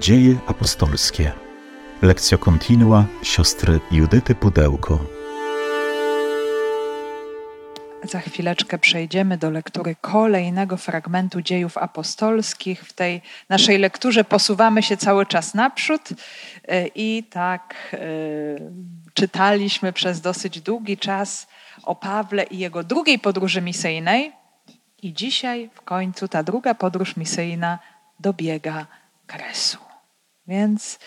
Dzieje apostolskie. Lekcja kontinua siostry Judyty Pudełko. Za chwileczkę przejdziemy do lektury kolejnego fragmentu dziejów apostolskich. W tej naszej lekturze posuwamy się cały czas naprzód e, i tak e, czytaliśmy przez dosyć długi czas o Pawle i jego drugiej podróży misyjnej. I dzisiaj w końcu ta druga podróż misyjna dobiega kresu. Więc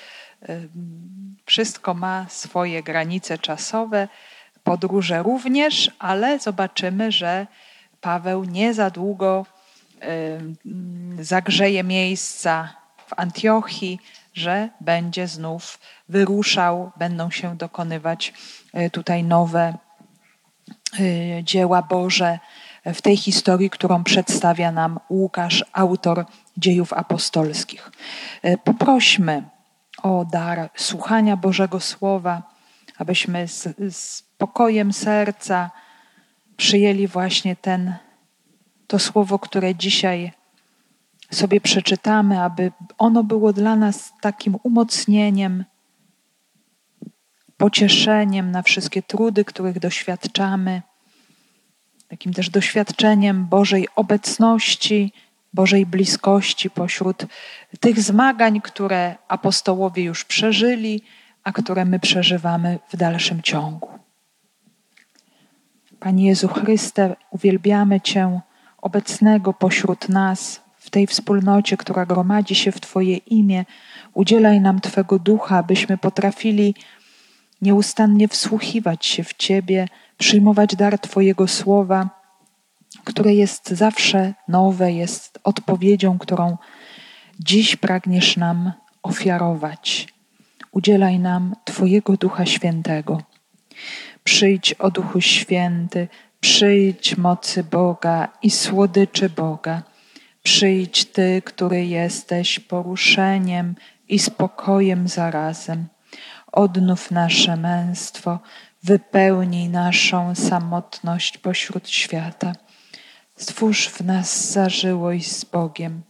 wszystko ma swoje granice czasowe, podróże również, ale zobaczymy, że Paweł nie za długo zagrzeje miejsca w Antiochii, że będzie znów wyruszał, będą się dokonywać e, tutaj nowe e, dzieła Boże w tej historii, którą przedstawia nam Łukasz, autor dziejów apostolskich. E, poprośmy o dar słuchania Bożego Słowa, abyśmy z, z pokojem serca przyjęli właśnie ten, to słowo, które dzisiaj sobie przeczytamy, aby ono było dla nas takim umocnieniem, pocieszeniem na wszystkie trudy, których doświadczamy, takim też doświadczeniem Bożej obecności, Bożej bliskości pośród tych zmagań, które apostołowie już przeżyli, a które my przeżywamy w dalszym ciągu. Panie Jezu Chryste, uwielbiamy Cię obecnego pośród nas w tej wspólnocie, która gromadzi się w Twoje imię. Udzielaj nam Twego ducha, abyśmy potrafili nieustannie wsłuchiwać się w Ciebie, przyjmować dar Twojego słowa, które jest zawsze nowe, jest odpowiedzią, którą dziś pragniesz nam ofiarować. Udzielaj nam Twojego Ducha Świętego. Przyjdź o Duchu Święty, przyjdź mocy Boga i słodyczy Boga. Przyjdź Ty, który jesteś poruszeniem i spokojem zarazem. Odnów nasze męstwo, wypełnij naszą samotność pośród świata. Stwórz w nas zażyłość z Bogiem.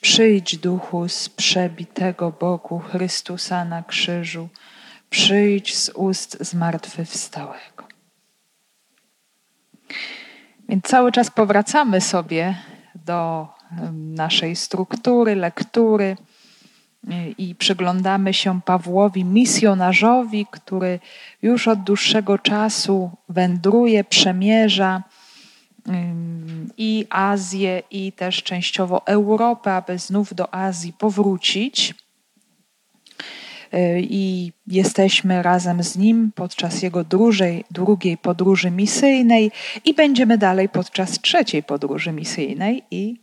Przyjdź, duchu z przebitego Bogu Chrystusa na krzyżu. Przyjdź z ust zmartwychwstałego. Więc cały czas powracamy sobie do naszej struktury, lektury i przyglądamy się Pawłowi, misjonarzowi, który już od dłuższego czasu wędruje, przemierza i Azję, i też częściowo Europę, aby znów do Azji powrócić. Y, I jesteśmy razem z nim podczas jego drugiej, drugiej podróży misyjnej i będziemy dalej podczas trzeciej podróży misyjnej i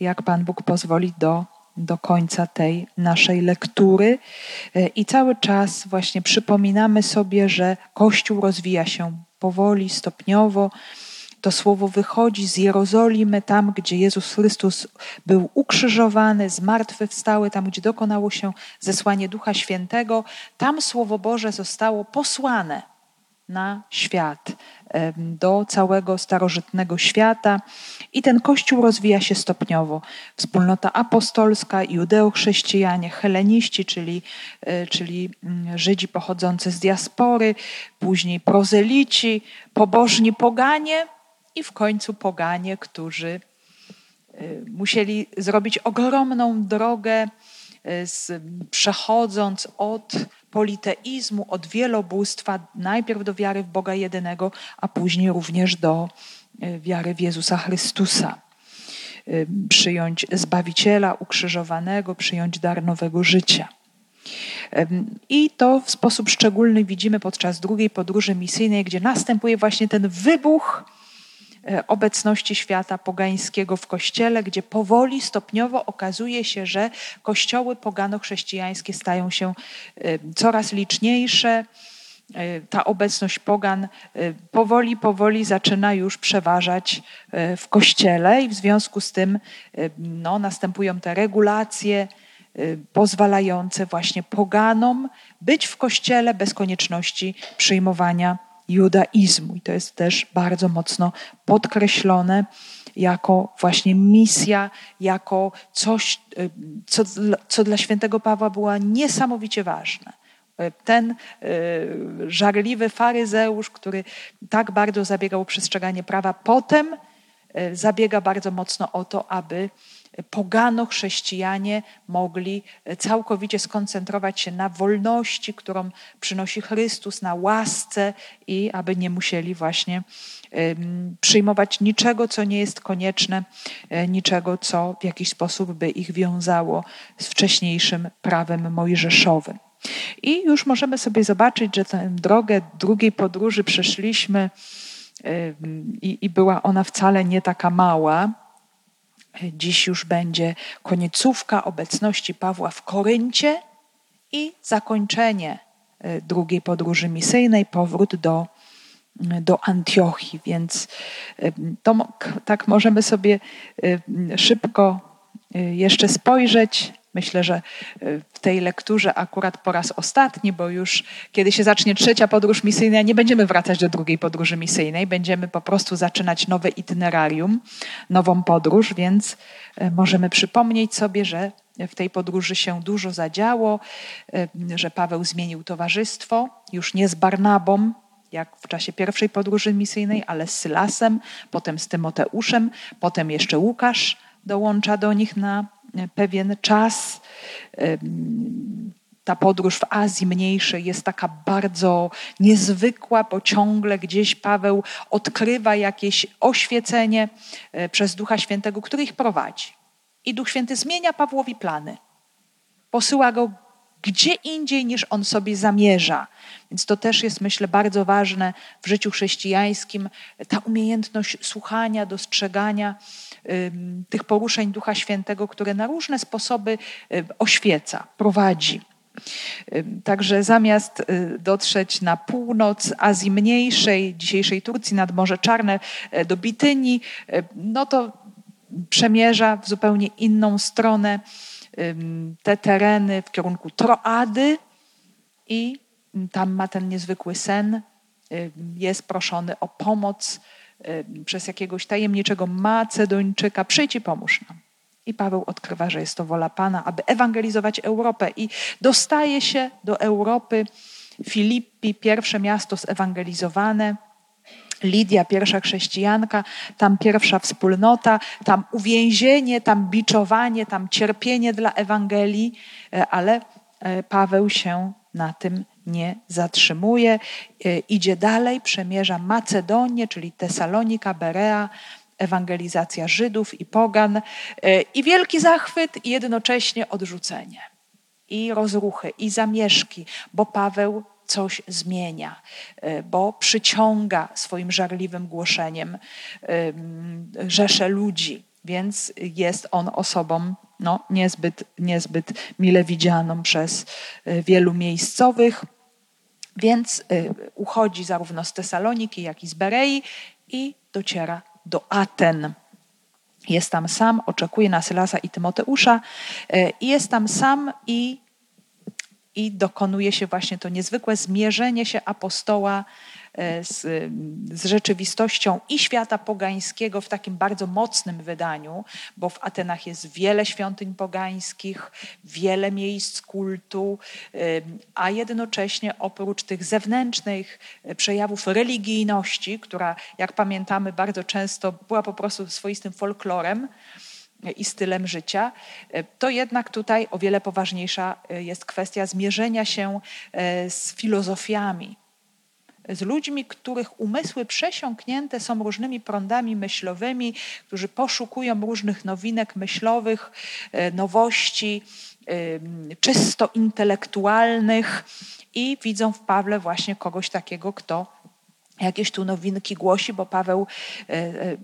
jak Pan Bóg pozwoli do do końca tej naszej lektury y, i cały czas właśnie przypominamy sobie, że Kościół rozwija się powoli, stopniowo, to słowo wychodzi z Jerozolimy, tam gdzie Jezus Chrystus był ukrzyżowany, zmartwychwstały, tam gdzie dokonało się zesłanie Ducha Świętego. Tam słowo Boże zostało posłane na świat, do całego starożytnego świata. I ten Kościół rozwija się stopniowo. Wspólnota apostolska, judeochrześcijanie, heleniści, czyli, e, czyli mm, Żydzi pochodzący z diaspory, później prozelici, pobożni poganie, i w końcu poganie, którzy y, musieli zrobić ogromną drogę, y, przechodząc od politeizmu, od wielobóstwa, najpierw do wiary w Boga jedynego, a później również do y, wiary w Jezusa Chrystusa. Przyjąć Zbawiciela ukrzyżowanego, przyjąć dar nowego życia. I to w sposób szczególny widzimy podczas drugiej podróży misyjnej, gdzie następuje właśnie ten wybuch obecności świata pogańskiego w kościele, gdzie powoli, stopniowo okazuje się, że kościoły pogano-chrześcijańskie stają się e, coraz liczniejsze. E, ta obecność pogan powoli, powoli zaczyna już przeważać w kościele, i w związku z tym no, następują te regulacje pozwalające właśnie poganom być w kościele bez konieczności przyjmowania judaizmu. I to jest też bardzo mocno podkreślone jako właśnie misja, jako coś, co, co dla świętego Pawła było niesamowicie ważne. Ten żarliwy faryzeusz, który tak bardzo zabiegał o przestrzeganie prawa, potem zabiega bardzo mocno o to, aby pogano chrześcijanie mogli całkowicie skoncentrować się na wolności, którą przynosi Chrystus, na łasce i aby nie musieli właśnie przyjmować niczego, co nie jest konieczne, e, niczego, co w jakiś sposób by ich wiązało z wcześniejszym prawem mojżeszowym. I już możemy sobie zobaczyć, że tę drogę drugiej podróży przeszliśmy i, i była ona wcale nie taka mała Dziś już będzie koniecówka obecności Pawła w Koryncie i zakończenie e, drugiej podróży misyjnej, powrót do, do Antiochii. Więc e, to, tak możemy sobie szybko jeszcze spojrzeć Myślę, że y, w tej lekturze akurat po raz ostatni, bo już kiedy się zacznie trzecia podróż misyjna, nie będziemy wracać do drugiej podróży misyjnej, będziemy po prostu zaczynać nowe itinerarium, nową podróż, więc y, możemy przypomnieć sobie, że w tej podróży się dużo zadziało, y, że Paweł zmienił towarzystwo, już nie z Barnabą, jak w czasie pierwszej podróży misyjnej, ale z Sylasem, potem z Tymoteuszem, potem jeszcze Łukasz dołącza do nich na pewien czas. Ta podróż w Azji Mniejszej jest taka bardzo niezwykła, bo ciągle gdzieś Paweł odkrywa jakieś oświecenie e, przez Ducha Świętego, który ich prowadzi. I Duch Święty zmienia Pawłowi plany. Posyła go gdzie indziej niż on sobie zamierza. Więc to też jest, myślę, bardzo ważne w życiu chrześcijańskim, ta umiejętność słuchania, dostrzegania tych poruszeń Ducha Świętego, które na różne sposoby oświeca, prowadzi. Także zamiast y, dotrzeć na północ Azji Mniejszej, dzisiejszej Turcji, nad Morze Czarne, e, do Bityni, no to przemierza w zupełnie inną stronę te tereny w kierunku Troady i tam ma ten niezwykły sen. Jest proszony o pomoc przez jakiegoś tajemniczego Macedończyka. Przyjdź i pomóż nam. I Paweł odkrywa, że jest to wola Pana, aby ewangelizować Europę. I dostaje się do Europy. Filippi, pierwsze miasto zewangelizowane. Lidia, pierwsza chrześcijanka, tam pierwsza wspólnota, tam uwięzienie, tam biczowanie, tam cierpienie dla Ewangelii, e, ale e, Paweł się na tym nie zatrzymuje. E, idzie dalej, przemierza Macedonię, czyli Tesalonika, Berea, ewangelizacja Żydów i Pogan i wielki zachwyt i jednocześnie odrzucenie i rozruchy i zamieszki, bo Paweł coś zmienia, e, bo przyciąga swoim żarliwym głoszeniem rzesze ludzi, więc jest on osobą no, niezbyt, niezbyt mile widzianą przez e, wielu miejscowych. Więc e, uchodzi zarówno z Tesaloniki, jak i z Berei i dociera do Aten. Jest tam sam, oczekuje na Sylasa i Tymoteusza. I jest tam sam i i dokonuje się właśnie to niezwykłe zmierzenie się apostoła z, z, rzeczywistością i świata pogańskiego w takim bardzo mocnym wydaniu, bo w Atenach jest wiele świątyń pogańskich, wiele miejsc kultu, e, a jednocześnie oprócz tych zewnętrznych e, przejawów religijności, która, jak pamiętamy, bardzo często była po prostu swoistym folklorem, i stylem życia, e, to jednak tutaj o wiele poważniejsza e, jest kwestia zmierzenia się e, z filozofiami, z ludźmi, których umysły przesiąknięte są różnymi prądami myślowymi, którzy poszukują różnych nowinek myślowych, nowości, czysto intelektualnych i widzą w Pawle właśnie kogoś takiego, kto jakieś tu nowinki głosi, bo Paweł e, e,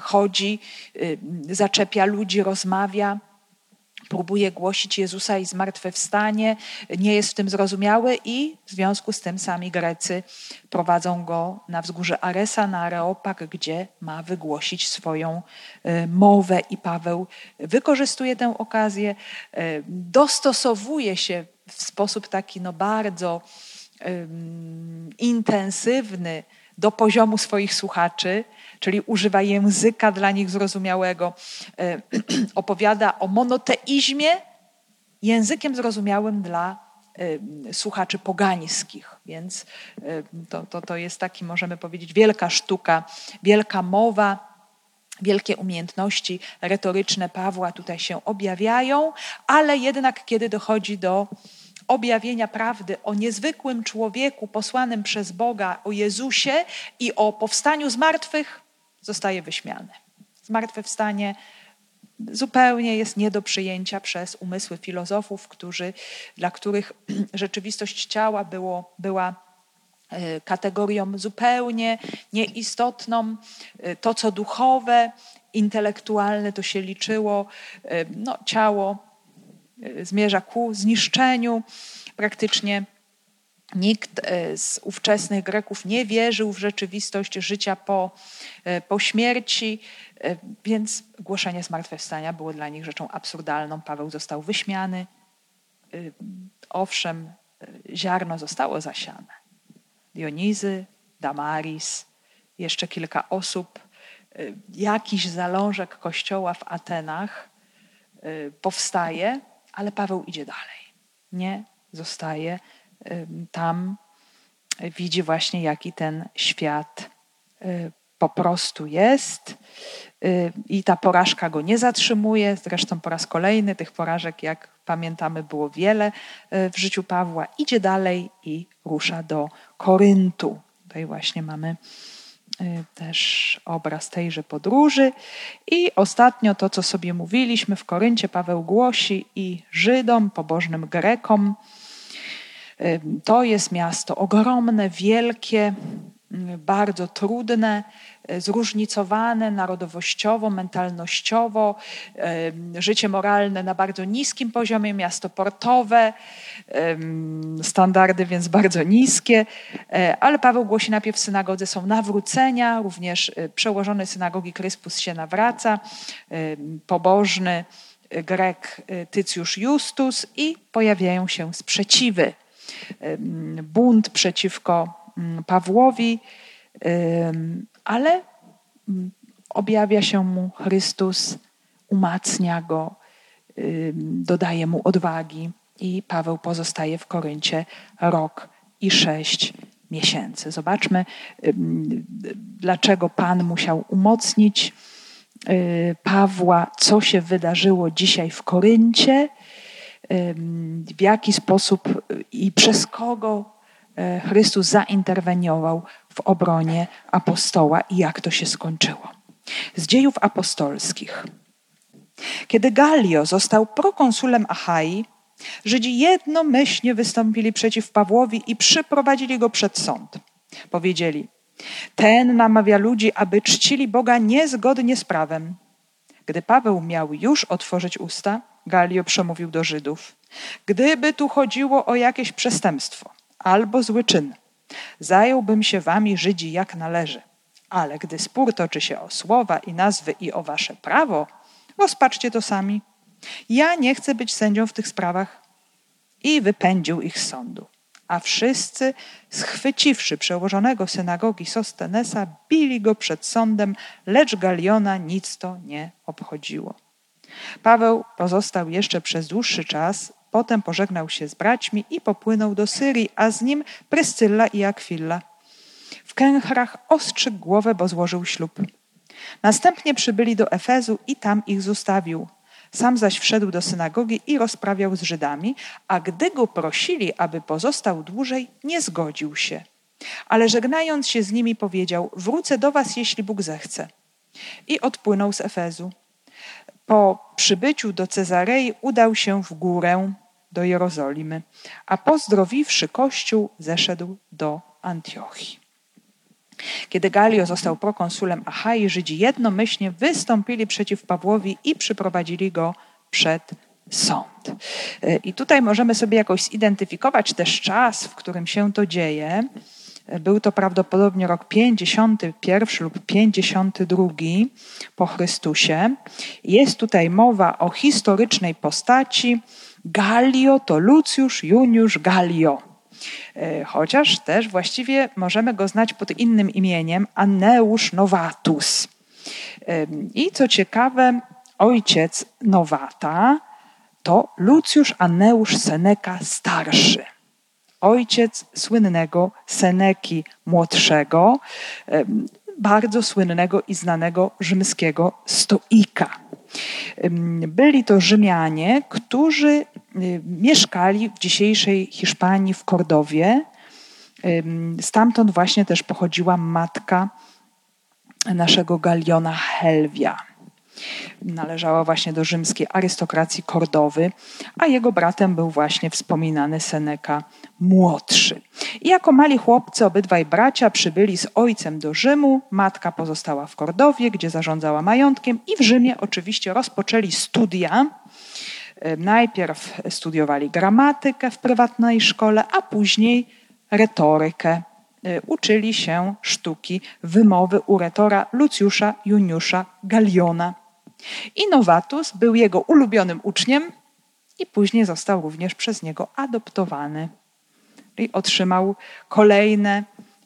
chodzi, e, zaczepia ludzi, rozmawia, próbuje głosić Jezusa i zmartwychwstanie, nie jest w tym zrozumiały i w związku z tym sami Grecy prowadzą go na wzgórze Aresa, na Areopag, gdzie ma wygłosić swoją mowę i Paweł wykorzystuje tę okazję, dostosowuje się w sposób taki no bardzo intensywny do poziomu swoich słuchaczy, czyli używa języka dla nich zrozumiałego, e, opowiada o monoteizmie językiem zrozumiałym dla słuchaczy pogańskich. Więc to, to, to jest taki, możemy powiedzieć, wielka sztuka, wielka mowa. Wielkie umiejętności retoryczne Pawła tutaj się objawiają, ale jednak kiedy dochodzi do objawienia prawdy o niezwykłym człowieku posłanym przez Boga, o Jezusie i o powstaniu z martwych, zostaje wyśmiany. Zmartwychwstanie zupełnie jest nie do przyjęcia przez umysły filozofów, którzy, dla których rzeczywistość ciała było, była e, kategorią zupełnie nieistotną. E, to, co duchowe, intelektualne, to się liczyło. E, no, ciało zmierza ku zniszczeniu. Praktycznie nikt e, z ówczesnych Greków nie wierzył w rzeczywistość życia po, e, po śmierci, więc głoszenie zmartwychwstania było dla nich rzeczą absurdalną. Paweł został wyśmiany. Owszem, ziarno zostało zasiane. Dionizy, Damaris, jeszcze kilka osób, jakiś zalążek kościoła w Atenach powstaje, ale Paweł idzie dalej. Nie zostaje tam, widzi właśnie, jaki ten świat y, po prostu jest. Y, I ta porażka go nie zatrzymuje. Zresztą po raz kolejny tych porażek, jak pamiętamy, było wiele y, w życiu Pawła. Idzie dalej i rusza do Koryntu. Tutaj właśnie mamy Y, też obraz tejże podróży. I ostatnio to, co sobie mówiliśmy w Koryncie, Paweł głosi i Żydom, pobożnym Grekom. Y, to jest miasto ogromne, wielkie, bardzo trudne, zróżnicowane narodowościowo, mentalnościowo, życie moralne na bardzo niskim poziomie, miasto portowe, standardy więc bardzo niskie, e, ale Paweł głosi najpierw w synagodze są nawrócenia, również e, przełożony synagogi Kryspus się nawraca, pobożny Grek Tycjusz Justus i pojawiają się sprzeciwy. Bunt przeciwko Mm, Pawłowi, ale mm, objawia się mu Chrystus, umacnia go, dodaje mu odwagi i Paweł pozostaje w Koryncie rok i sześć miesięcy. Zobaczmy, dlaczego Pan musiał umocnić y, Pawła, co się wydarzyło dzisiaj w Koryncie, w jaki sposób i przez kogo Chrystus zainterweniował w obronie apostoła i jak to się skończyło. Z dziejów apostolskich. Kiedy Galio został prokonsulem Achai, Żydzi jednomyślnie wystąpili przeciw Pawłowi i przyprowadzili go przed sąd. Powiedzieli: Ten namawia ludzi, aby czcili Boga niezgodnie z prawem. Gdy Paweł miał już otworzyć usta, Galio przemówił do Żydów: Gdyby tu chodziło o jakieś przestępstwo, albo zły czyn. Zająłbym się wami, Żydzi, jak należy. Ale gdy spór toczy się o słowa i nazwy i o wasze prawo, rozpaczcie to sami. Ja nie chcę być sędzią w tych sprawach. I wypędził ich z sądu. A wszyscy, schwyciwszy przełożonego synagogi Sostenesa, bili go przed sądem, lecz Galiona nic to nie obchodziło. Paweł pozostał jeszcze przez dłuższy czas Potem pożegnał się z braćmi i popłynął do Syrii, a z nim Pryscylla i Akwilla. W Kęchrach ostrzygł głowę, bo złożył ślub. Następnie przybyli do Efezu i tam ich zostawił. Sam zaś wszedł do synagogi i rozprawiał z Żydami, a gdy go prosili, aby pozostał dłużej, nie zgodził się. Ale żegnając się z nimi powiedział, wrócę do was, jeśli Bóg zechce. I odpłynął z Efezu. Po przybyciu do Cezarei udał się w górę, do Jerozolimy, a pozdrowiwszy Kościół, zeszedł do Antiochii. Kiedy Galio został prokonsulem Achai, Żydzi jednomyślnie wystąpili przeciw Pawłowi i przyprowadzili go przed sąd. I tutaj możemy sobie jakoś zidentyfikować też czas, w którym się to dzieje. Był to prawdopodobnie rok 51 lub 52 po Chrystusie. Jest tutaj mowa o historycznej postaci, Galio to Lucjusz Juniusz Galio. chociaż też właściwie możemy go znać pod innym imieniem Anneusz Novatus. I co ciekawe, ojciec Nowata to Lucjusz Anneusz Seneca starszy. Ojciec słynnego Seneki młodszego, bardzo słynnego i znanego rzymskiego stoika. Byli to Rzymianie, którzy mieszkali w dzisiejszej Hiszpanii, w Kordowie. Stamtąd właśnie też pochodziła matka naszego Galiona Helwia. Należała właśnie do rzymskiej arystokracji Kordowy, a jego bratem był właśnie wspominany Seneca młodszy. I jako mali chłopcy obydwaj bracia przybyli z ojcem do Rzymu, matka pozostała w Kordowie, gdzie zarządzała majątkiem i w Rzymie oczywiście rozpoczęli studia. Najpierw studiowali gramatykę w prywatnej szkole, a później retorykę Y, uczyli się sztuki wymowy u retora Lucjusza Juniusza Galiona. I Novatus był jego ulubionym uczniem i później został również przez niego adoptowany. I otrzymał kolejne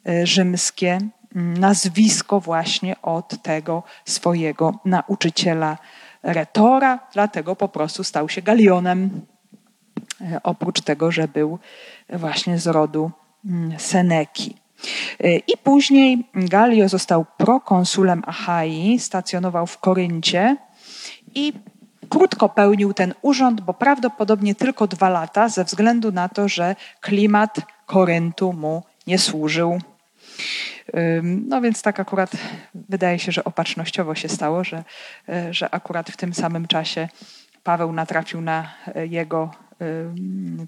y, rzymskie mm, nazwisko właśnie od tego swojego nauczyciela retora, dlatego po prostu stał się Galionem. Y, oprócz tego, że był właśnie z rodu mm, Seneki. I później Galio został prokonsulem Achai, stacjonował w Koryncie i krótko pełnił ten urząd, bo prawdopodobnie tylko dwa lata, ze względu na to, że klimat Koryntu mu nie służył. No więc tak akurat wydaje się, że opatrznościowo się stało, że, e, że akurat w tym samym czasie Paweł natrafił na e, jego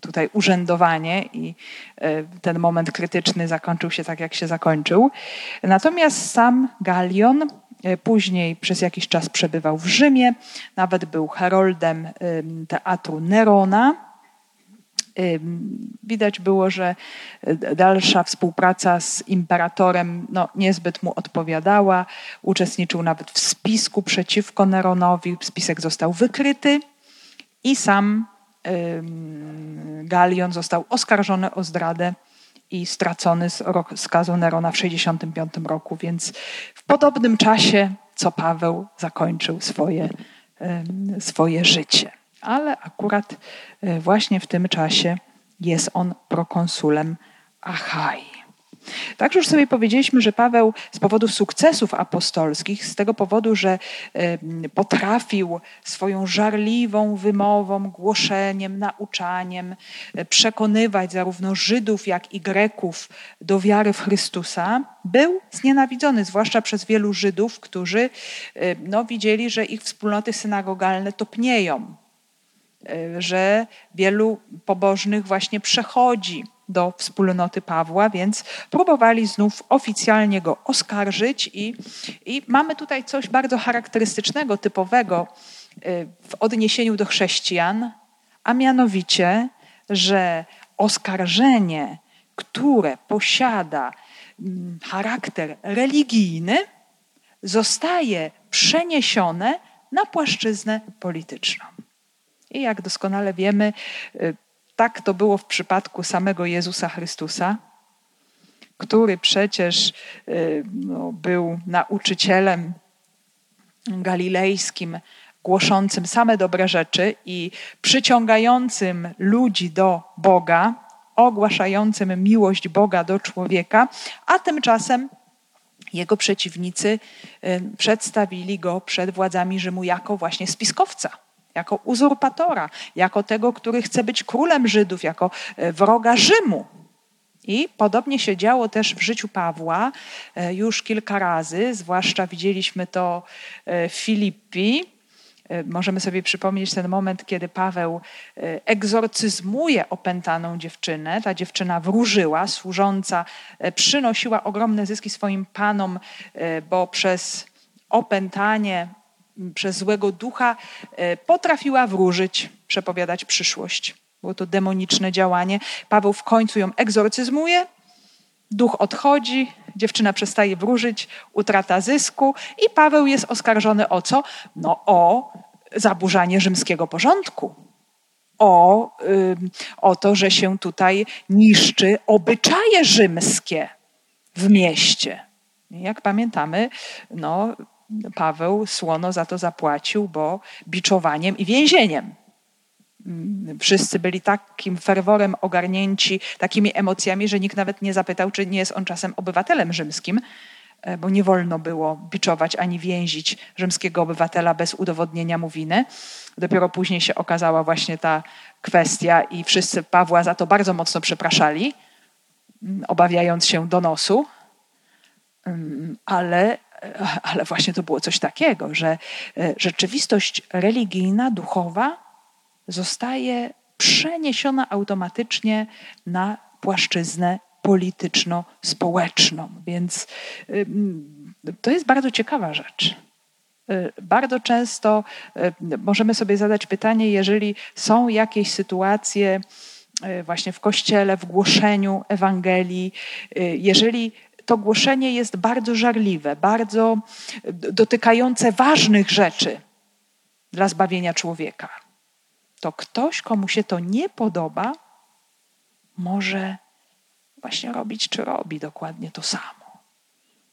tutaj urzędowanie i e, ten moment krytyczny zakończył się tak, jak się zakończył. Natomiast sam Galion później przez jakiś czas przebywał w Rzymie, nawet był heroldem teatru Nerona. Widać było, że e, dalsza współpraca z imperatorem no, niezbyt mu odpowiadała. Uczestniczył nawet w spisku przeciwko Neronowi. Spisek został wykryty i sam Galion został oskarżony o zdradę i stracony z rozkazu Nerona w 65 roku, więc w podobnym czasie, co Paweł zakończył swoje, swoje życie. Ale akurat e, właśnie w tym czasie jest on prokonsulem Achai. Także już sobie powiedzieliśmy, że Paweł z powodu sukcesów apostolskich, z tego powodu, że potrafił swoją żarliwą wymową, głoszeniem, nauczaniem e, przekonywać zarówno Żydów, jak i Greków do wiary w Chrystusa, był znienawidzony, zwłaszcza przez wielu Żydów, którzy no, widzieli, że ich wspólnoty synagogalne topnieją, e, że wielu pobożnych właśnie przechodzi do wspólnoty Pawła, więc próbowali znów oficjalnie go oskarżyć i, i mamy tutaj coś bardzo charakterystycznego, typowego y, w odniesieniu do chrześcijan, a mianowicie, że oskarżenie, które posiada mm, charakter religijny, zostaje przeniesione na płaszczyznę polityczną. I jak doskonale wiemy, y, tak to było w przypadku samego Jezusa Chrystusa, który przecież y, no, był nauczycielem galilejskim, głoszącym same dobre rzeczy i przyciągającym ludzi do Boga, ogłaszającym miłość Boga do człowieka, a tymczasem jego przeciwnicy y, przedstawili go przed władzami Rzymu jako właśnie spiskowca jako uzurpatora, jako tego, który chce być królem Żydów, jako e, wroga Rzymu. I podobnie się działo też w życiu Pawła e, już kilka razy, zwłaszcza widzieliśmy to e, w Filippi. Możemy sobie przypomnieć ten moment, kiedy Paweł egzorcyzmuje opętaną dziewczynę. Ta dziewczyna wróżyła, służąca przynosiła ogromne zyski swoim panom, bo przez opętanie przez złego ducha e, potrafiła wróżyć, przepowiadać przyszłość. Było to demoniczne działanie. Paweł w końcu ją egzorcyzmuje, duch odchodzi, dziewczyna przestaje wróżyć, utrata zysku i Paweł jest oskarżony o co? No o zaburzanie rzymskiego porządku. o, o to, że się tutaj niszczy obyczaje rzymskie w mieście. Jak pamiętamy, no, Paweł słono za to zapłacił, bo biczowaniem i więzieniem. Mm, wszyscy byli takim ferworem ogarnięci, takimi emocjami, że nikt nawet nie zapytał, czy nie jest on czasem obywatelem rzymskim, e, bo nie wolno było biczować ani więzić rzymskiego obywatela bez udowodnienia mu winy. Dopiero później się okazała właśnie ta kwestia i wszyscy Pawła za to bardzo mocno przepraszali, mm, obawiając się donosu. Mm, ale, ale właśnie to było coś takiego, że e, rzeczywistość religijna, duchowa zostaje przeniesiona automatycznie na płaszczyznę polityczno-społeczną. Więc to jest bardzo ciekawa rzecz. Y, bardzo często y, możemy sobie zadać pytanie, jeżeli są jakieś sytuacje właśnie w kościele, w głoszeniu Ewangelii, jeżeli to głoszenie jest bardzo żarliwe, bardzo dotykające ważnych rzeczy dla zbawienia człowieka to ktoś, komu się to nie podoba, może właśnie robić, czy robi dokładnie to samo.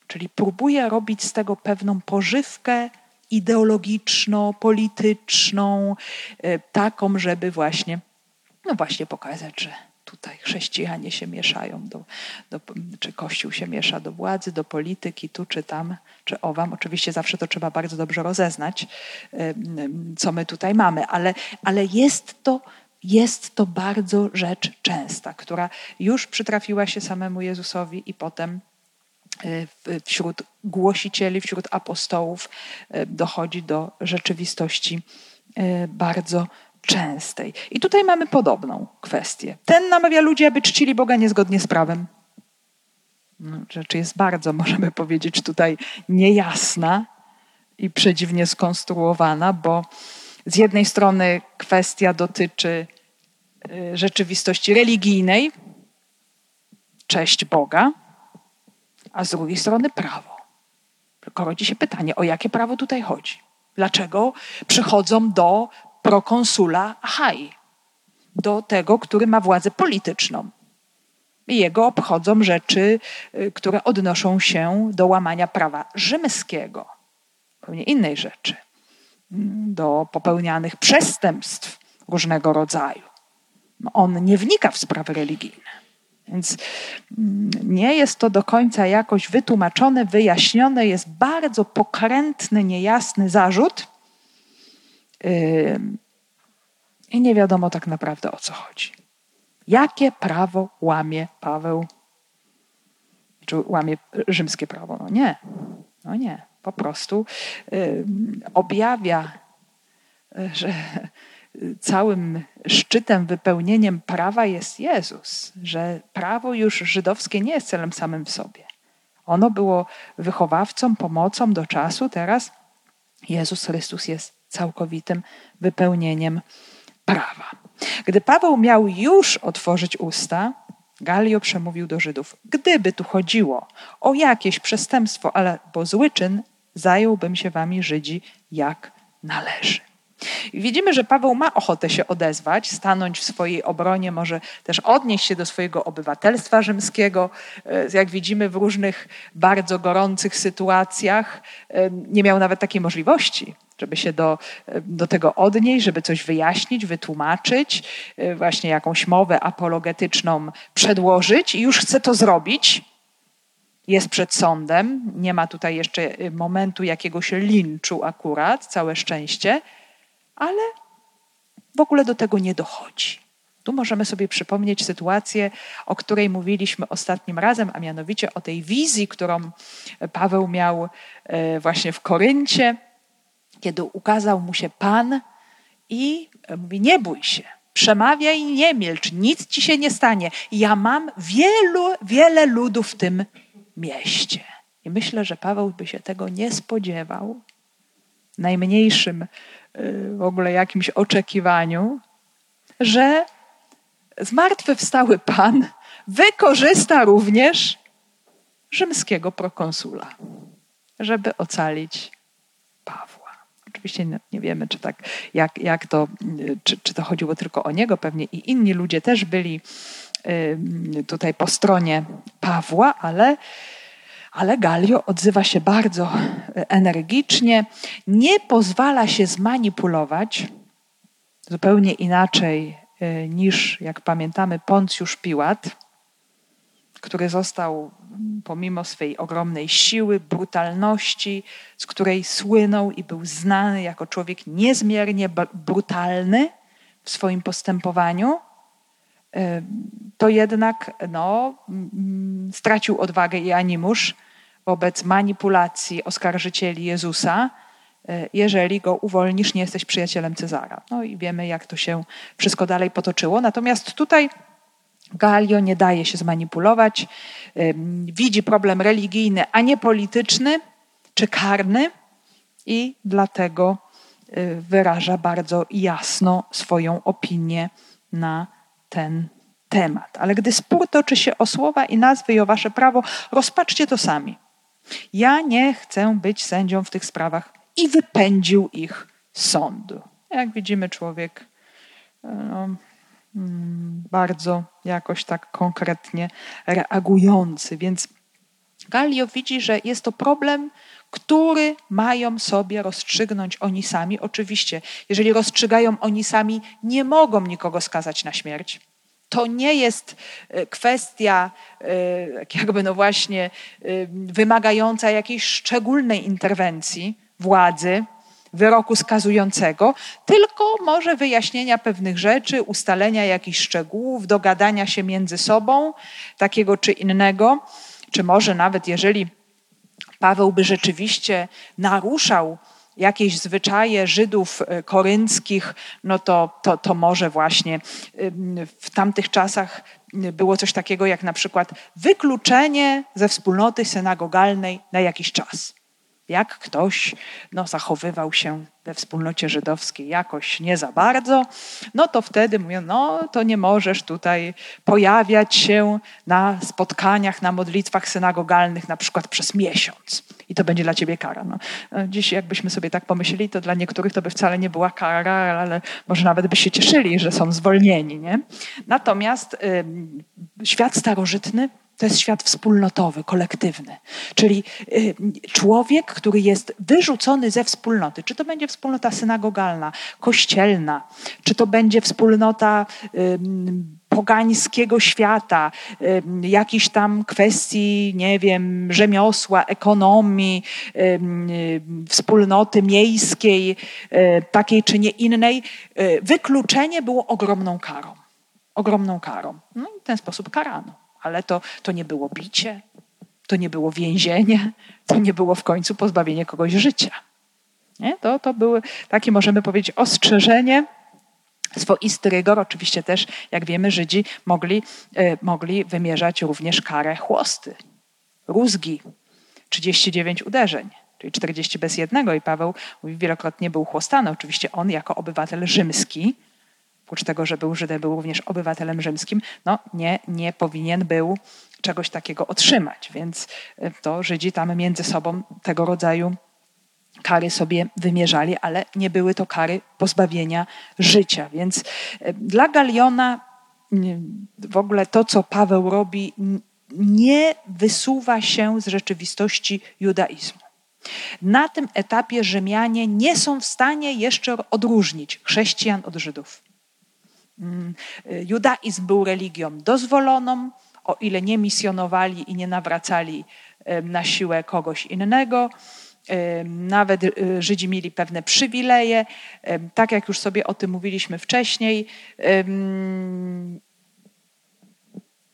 Czyli próbuje robić z tego pewną pożywkę ideologiczno-polityczną, e, taką, żeby właśnie, no właśnie pokazać, że tutaj chrześcijanie się mieszają, do, do, czy Kościół się miesza do władzy, do polityki, tu czy tam, czy owam. Oczywiście zawsze to trzeba bardzo dobrze rozeznać, co my tutaj mamy, ale, ale jest to jest to bardzo rzecz częsta, która już przytrafiła się samemu Jezusowi i potem e, wśród głosicieli, wśród apostołów e, dochodzi do rzeczywistości e, bardzo częstej. I tutaj mamy podobną kwestię. Ten namawia ludzi, aby czcili Boga niezgodnie z prawem. No, rzecz jest bardzo, możemy powiedzieć, tutaj niejasna i przedziwnie skonstruowana, bo z jednej strony kwestia dotyczy y, rzeczywistości religijnej, cześć Boga, a z drugiej strony prawo. Tylko rodzi się pytanie, o jakie prawo tutaj chodzi? Dlaczego przychodzą do prokonsula Achai, do tego, który ma władzę polityczną. I jego obchodzą rzeczy, y, które odnoszą się do łamania prawa rzymskiego, zupełnie innej rzeczy, mm, do popełnianych przestępstw różnego rodzaju. No, on nie wnika w sprawy religijne. Więc mm, nie jest to do końca jakoś wytłumaczone, wyjaśnione, jest bardzo pokrętny, niejasny zarzut, i nie wiadomo tak naprawdę o co chodzi. Jakie prawo łamie Paweł? Czy łamie rzymskie prawo? No nie. No nie. Po prostu objawia, że całym szczytem, wypełnieniem prawa jest Jezus, że prawo już żydowskie nie jest celem samym w sobie. Ono było wychowawcą, pomocą do czasu, teraz Jezus Chrystus jest całkowitym wypełnieniem prawa. Gdy Paweł miał już otworzyć usta, Galio przemówił do Żydów: Gdyby tu chodziło o jakieś przestępstwo albo zły czyn, zająłbym się wami Żydzi jak należy. I widzimy, że Paweł ma ochotę się odezwać, stanąć w swojej obronie, może też odnieść się do swojego obywatelstwa rzymskiego. E, jak widzimy w różnych bardzo gorących sytuacjach, e, nie miał nawet takiej możliwości żeby się do, do tego odnieść, żeby coś wyjaśnić, wytłumaczyć, y, właśnie jakąś mowę apologetyczną przedłożyć i już chce to zrobić. Jest przed sądem, nie ma tutaj jeszcze y, momentu jakiegoś linczu akurat, całe szczęście, ale w ogóle do tego nie dochodzi. Tu możemy sobie przypomnieć sytuację, o której mówiliśmy ostatnim razem, a mianowicie o tej wizji, którą Paweł miał y, właśnie w Koryncie kiedy ukazał mu się Pan i mówi: Nie bój się, przemawiaj i nie milcz, nic ci się nie stanie. Ja mam wielu, wiele ludów w tym mieście. I myślę, że Paweł by się tego nie spodziewał, najmniejszym y, w ogóle jakimś oczekiwaniu, że zmartwychwstały Pan wykorzysta również rzymskiego prokonsula, żeby ocalić Pawła. Oczywiście nie, wiemy, czy, tak, jak, jak to, czy, czy to chodziło tylko o niego, pewnie i inni ludzie też byli tutaj po stronie Pawła, ale, ale Galio odzywa się bardzo energicznie, nie pozwala się zmanipulować, zupełnie inaczej y, niż, jak pamiętamy, Poncjusz Piłat, który został pomimo swej ogromnej siły, brutalności, z której słynął i był znany jako człowiek niezmiernie brutalny w swoim postępowaniu, to jednak no, stracił odwagę i animusz wobec manipulacji oskarżycieli Jezusa, y, jeżeli go uwolnisz, nie jesteś przyjacielem Cezara. No i wiemy, jak to się wszystko dalej potoczyło. Natomiast tutaj Galio nie daje się zmanipulować, widzi problem religijny, a nie polityczny czy karny i dlatego y, wyraża bardzo jasno swoją opinię na ten temat. Ale gdy spór toczy się o słowa i nazwy i o wasze prawo, rozpaczcie to sami. Ja nie chcę być sędzią w tych sprawach i wypędził ich z sądu. Jak widzimy, człowiek no, Mm, bardzo jakoś tak konkretnie reagujący. Więc Galio widzi, że jest to problem, który mają sobie rozstrzygnąć oni sami. Oczywiście, jeżeli rozstrzygają oni sami, nie mogą nikogo skazać na śmierć. To nie jest e, kwestia, e, jakby no właśnie, e, wymagająca jakiejś szczególnej interwencji władzy, wyroku skazującego, tylko może wyjaśnienia pewnych rzeczy, ustalenia jakichś szczegółów, dogadania się między sobą, takiego czy innego, czy może nawet jeżeli Paweł by rzeczywiście naruszał jakieś zwyczaje Żydów e, korynckich, no to, to, to może właśnie w tamtych czasach było coś takiego jak na przykład wykluczenie ze wspólnoty synagogalnej na jakiś czas jak ktoś no, zachowywał się we wspólnocie żydowskiej jakoś nie za bardzo, no to wtedy mówią, no to nie możesz tutaj pojawiać się na spotkaniach, na modlitwach synagogalnych na przykład przez miesiąc i to będzie dla ciebie kara. No, no dziś jakbyśmy sobie tak pomyśleli, to dla niektórych to by wcale nie była kara, ale może nawet by się cieszyli, że są zwolnieni. Nie? Natomiast y, świat starożytny to jest świat wspólnotowy, kolektywny. Czyli y, człowiek, który jest wyrzucony ze wspólnoty, czy to będzie wspólnota synagogalna, kościelna, czy to będzie wspólnota pogańskiego świata, jakichś tam kwestii, nie wiem, rzemiosła, ekonomii, wspólnoty miejskiej, y, takiej czy nie innej, y, wykluczenie było ogromną karą. Ogromną karą. No i w ten sposób karano ale to, to nie było bicie, to nie było więzienie, to nie było w końcu pozbawienie kogoś życia. Nie? To, to były takie, możemy powiedzieć, ostrzeżenie, swoisty rygor. Oczywiście też, jak wiemy, Żydzi mogli, y, mogli wymierzać również karę chłosty, rózgi, 39 uderzeń, czyli 40 bez jednego. I Paweł mówi, wielokrotnie był chłostany. Oczywiście on jako obywatel rzymski, oprócz tego, że był Żydem, był również obywatelem rzymskim, no nie, nie powinien był czegoś takiego otrzymać. Więc e, to Żydzi tam między sobą tego rodzaju kary sobie wymierzali, ale nie były to kary pozbawienia życia. Więc e, dla Galiona w ogóle to, co Paweł robi, nie wysuwa się z rzeczywistości judaizmu. Na tym etapie Rzymianie nie są w stanie jeszcze odróżnić chrześcijan od Żydów. Mm, judaizm był religią dozwoloną, o ile nie misjonowali i nie nawracali na siłę kogoś innego. Nawet y, Żydzi mieli pewne przywileje. Tak jak już sobie o tym mówiliśmy wcześniej,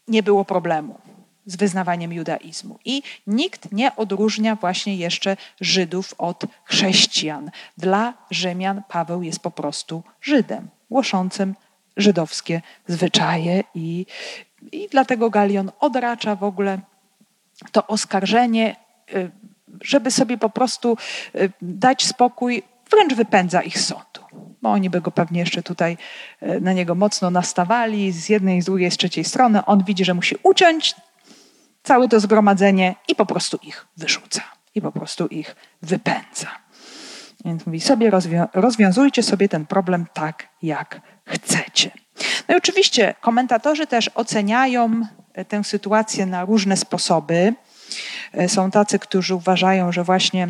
nie było problemu z wyznawaniem judaizmu. I nikt nie odróżnia właśnie jeszcze Żydów od chrześcijan. Dla Rzymian Paweł jest po prostu Żydem, głoszącym żydowskie zwyczaje i, i dlatego Galion odracza w ogóle to oskarżenie, y, żeby sobie po prostu y, dać spokój, wręcz wypędza ich z sądu. Bo oni by go pewnie jeszcze tutaj y, na niego mocno nastawali z jednej, z drugiej, z trzeciej strony. On widzi, że musi uciąć całe to zgromadzenie i po prostu ich wyrzuca. I po prostu ich wypędza. Więc mówi sobie, rozwią rozwiązujcie sobie ten problem tak, jak chcecie. No i oczywiście komentatorzy też oceniają tę sytuację na różne sposoby. Są tacy, którzy uważają, że właśnie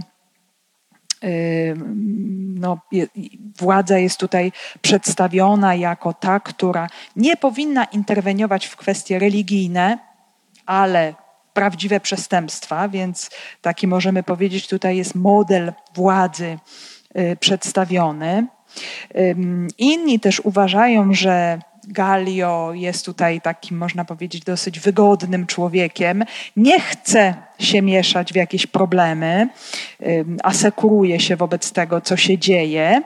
no, władza jest tutaj przedstawiona jako ta, która nie powinna interweniować w kwestie religijne, ale prawdziwe przestępstwa, więc taki możemy powiedzieć, tutaj jest model władzy y, przedstawiony. Inni też uważają, że Galio jest tutaj takim, można powiedzieć, dosyć wygodnym człowiekiem. Nie chce się mieszać w jakieś problemy, asekuruje się wobec tego, co się dzieje,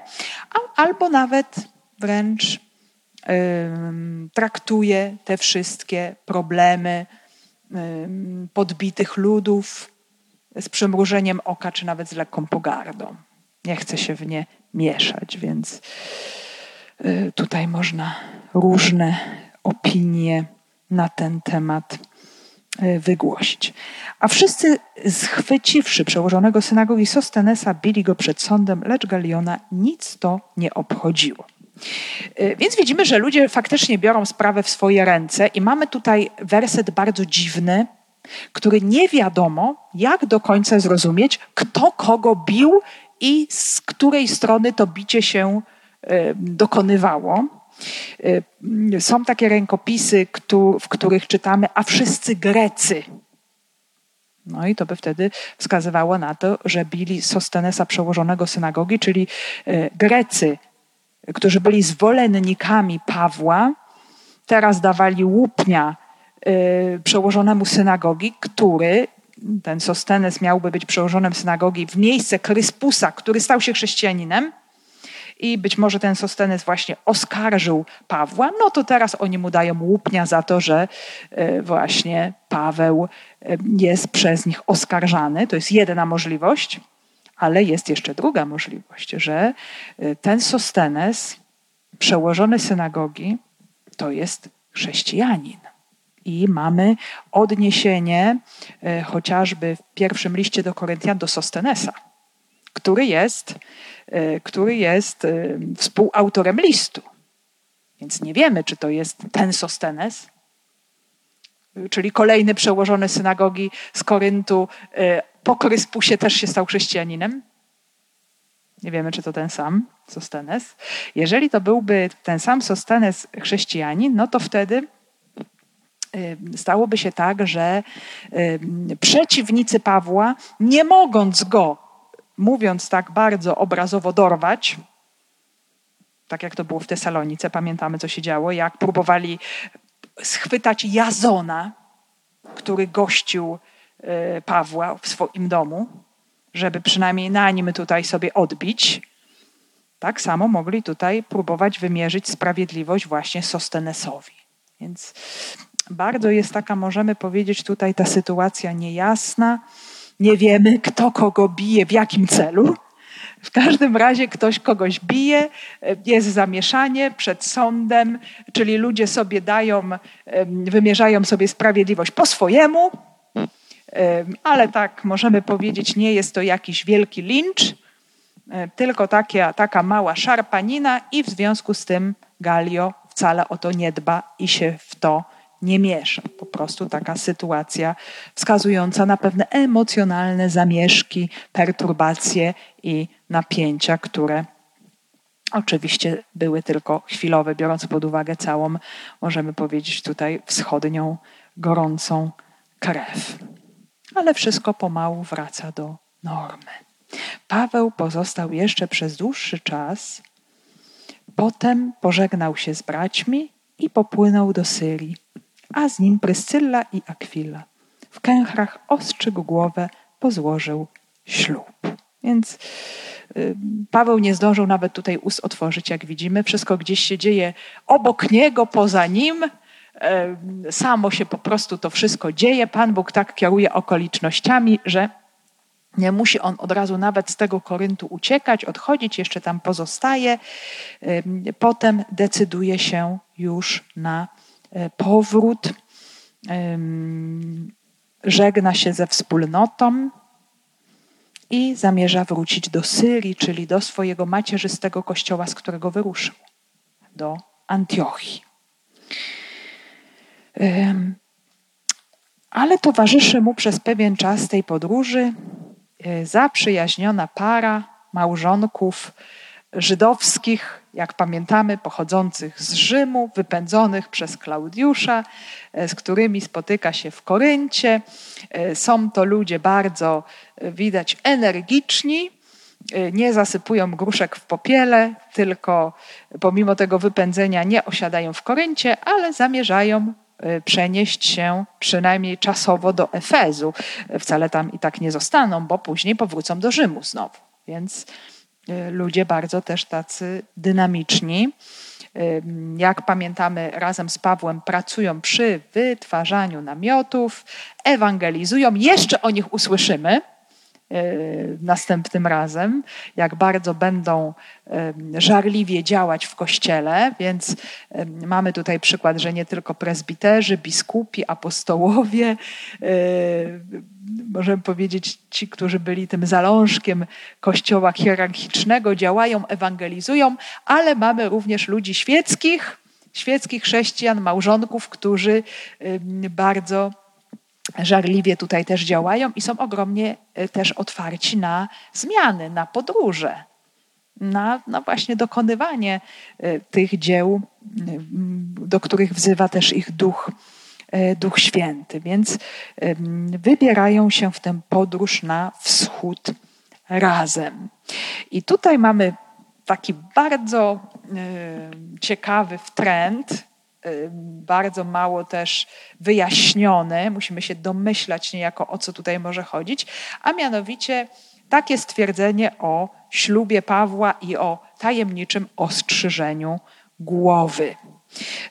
albo nawet wręcz traktuje te wszystkie problemy podbitych ludów z przymrużeniem oka, czy nawet z lekką pogardą. Nie chce się w nie mieszać, więc y, tutaj można różne opinie na ten temat y, wygłosić. A wszyscy schwyciwszy przełożonego synagogi Sostenesa, bili go przed sądem, lecz Galiona nic to nie obchodziło. Y, więc widzimy, że ludzie faktycznie biorą sprawę w swoje ręce i mamy tutaj werset bardzo dziwny, który nie wiadomo, jak do końca zrozumieć, kto kogo bił i z której strony to bicie się dokonywało. Y, są takie rękopisy, w których czytamy, a wszyscy Grecy. No i to by wtedy wskazywało na to, że bili Sostenesa przełożonego synagogi, czyli Grecy którzy byli zwolennikami Pawła, teraz dawali łupnia y, przełożonemu synagogi, który, ten Sostenes miałby być przełożonym synagogi w miejsce Kryspusa, który stał się chrześcijaninem, i być może ten Sostenes właśnie oskarżył Pawła, no to teraz oni mu dają łupnia za to, że y, właśnie Paweł y, jest przez nich oskarżany. To jest jedna możliwość. Ale jest jeszcze druga możliwość, że y, ten Sostenes, przełożony synagogi, to jest chrześcijanin. I mamy odniesienie y, chociażby w pierwszym liście do Koryntian do Sostenesa, który jest, y, który jest współautorem listu. Więc nie wiemy, czy to jest ten Sostenes, czyli kolejny przełożony synagogi z Koryntu, po Kryspusie też się stał chrześcijaninem. Nie wiemy, czy to ten sam Sostenes. Jeżeli to byłby ten sam Sostenes chrześcijanin, no to wtedy y, stałoby się tak, że y, przeciwnicy Pawła, nie mogąc go, mówiąc tak bardzo obrazowo, dorwać, tak jak to było w Tesalonice, pamiętamy, co się działo, jak próbowali schwytać Jazona, który gościł Pawła w swoim domu, żeby przynajmniej na nim tutaj sobie odbić. Tak samo mogli tutaj próbować wymierzyć sprawiedliwość właśnie Sostenesowi. Więc bardzo jest taka, możemy powiedzieć, tutaj ta sytuacja niejasna. Nie wiemy, kto kogo bije, w jakim celu. W każdym razie ktoś kogoś bije, jest zamieszanie przed sądem, czyli ludzie sobie dają, wymierzają sobie sprawiedliwość po swojemu, ale tak możemy powiedzieć, nie jest to jakiś wielki lincz, tylko taka, taka mała szarpanina i w związku z tym Galio wcale o to nie dba i się w to nie miesza. Po prostu taka sytuacja wskazująca na pewne emocjonalne zamieszki, perturbacje i napięcia, które oczywiście były tylko chwilowe, biorąc pod uwagę całą, możemy powiedzieć tutaj, wschodnią, gorącą krew ale wszystko pomału wraca do normy. Paweł pozostał jeszcze przez dłuższy czas, potem pożegnał się z braćmi i popłynął do Syrii, a z nim Pryscylla i Akwila. W kęchrach ostrzygł głowę, pozłożył ślub. Więc y, Paweł nie zdążył nawet tutaj ust otworzyć, jak widzimy. Wszystko gdzieś się dzieje obok niego, poza nim samo się po prostu to wszystko dzieje. Pan Bóg tak kieruje okolicznościami, że nie musi on od razu nawet z tego Koryntu uciekać, odchodzić, jeszcze tam pozostaje. Potem decyduje się już na e, powrót, żegna się ze wspólnotą i zamierza wrócić do Syrii, czyli do swojego macierzystego kościoła, z którego wyruszył, do Antiochii. Ale towarzyszy mu przez pewien czas tej podróży e, zaprzyjaźniona para małżonków żydowskich, jak pamiętamy, pochodzących z Rzymu, wypędzonych przez Klaudiusza, e, z którymi spotyka się w Koryncie. E, są to ludzie bardzo, widać, energiczni, nie zasypują gruszek w popiele, tylko pomimo tego wypędzenia nie osiadają w Koryncie, ale zamierzają przenieść się przynajmniej czasowo do Efezu. Wcale tam i tak nie zostaną, bo później powrócą do Rzymu znowu. Więc y, ludzie bardzo też tacy dynamiczni. Y, jak pamiętamy, razem z Pawłem pracują przy wytwarzaniu namiotów, ewangelizują. Jeszcze o nich usłyszymy następnym razem, jak bardzo będą e, żarliwie działać w kościele, więc e, mamy tutaj przykład, że nie tylko prezbiterzy, biskupi, apostołowie, możemy powiedzieć ci, którzy byli tym zalążkiem kościoła hierarchicznego, działają, ewangelizują, ale mamy również ludzi świeckich, świeckich chrześcijan, małżonków, którzy bardzo żarliwie tutaj też działają i są ogromnie e, też otwarci na zmiany, na podróże, na, na właśnie dokonywanie e, tych dzieł, do których wzywa też ich duch, e, duch święty. Więc wybierają się w tę podróż na wschód razem. I tutaj mamy taki bardzo ciekawy trend, bardzo mało też wyjaśnione. Musimy się domyślać niejako, o co tutaj może chodzić, a mianowicie takie stwierdzenie o ślubie Pawła i o tajemniczym ostrzyżeniu głowy.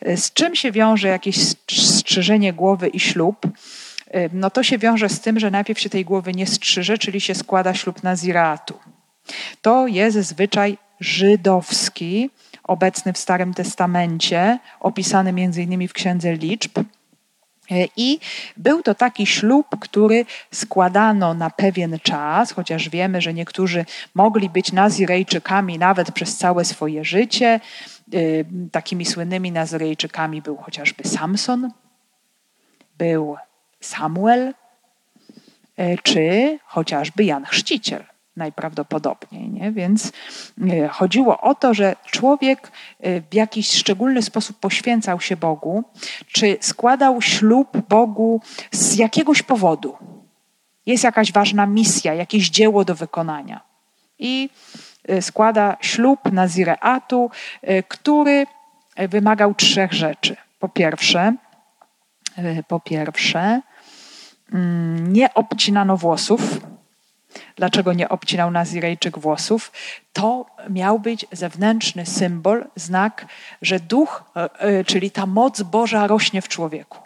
Y, z czym się wiąże jakieś strzyżenie głowy i ślub? Y, no to się wiąże z tym, że najpierw się tej głowy nie strzyże, czyli się składa ślub naziratu. To jest zwyczaj żydowski, obecny w Starym Testamencie, opisany innymi w Księdze Liczb. I był to taki ślub, który składano na pewien czas, chociaż wiemy, że niektórzy mogli być Nazirejczykami nawet przez całe swoje życie. Y, takimi słynnymi Nazirejczykami był chociażby Samson, był Samuel, y, czy chociażby Jan Chrzciciel najprawdopodobniej. Nie? Więc e, chodziło o to, że człowiek e, w jakiś szczególny sposób poświęcał się Bogu, czy składał ślub Bogu z jakiegoś powodu. Jest jakaś ważna misja, jakieś dzieło do wykonania. I e, składa ślub Nazireatu, który wymagał trzech rzeczy. Po pierwsze, po pierwsze, mm, nie obcinano włosów, dlaczego nie obcinał Nazirejczyk włosów, to miał być zewnętrzny symbol, znak, że duch, e, e, czyli ta moc Boża rośnie w człowieku.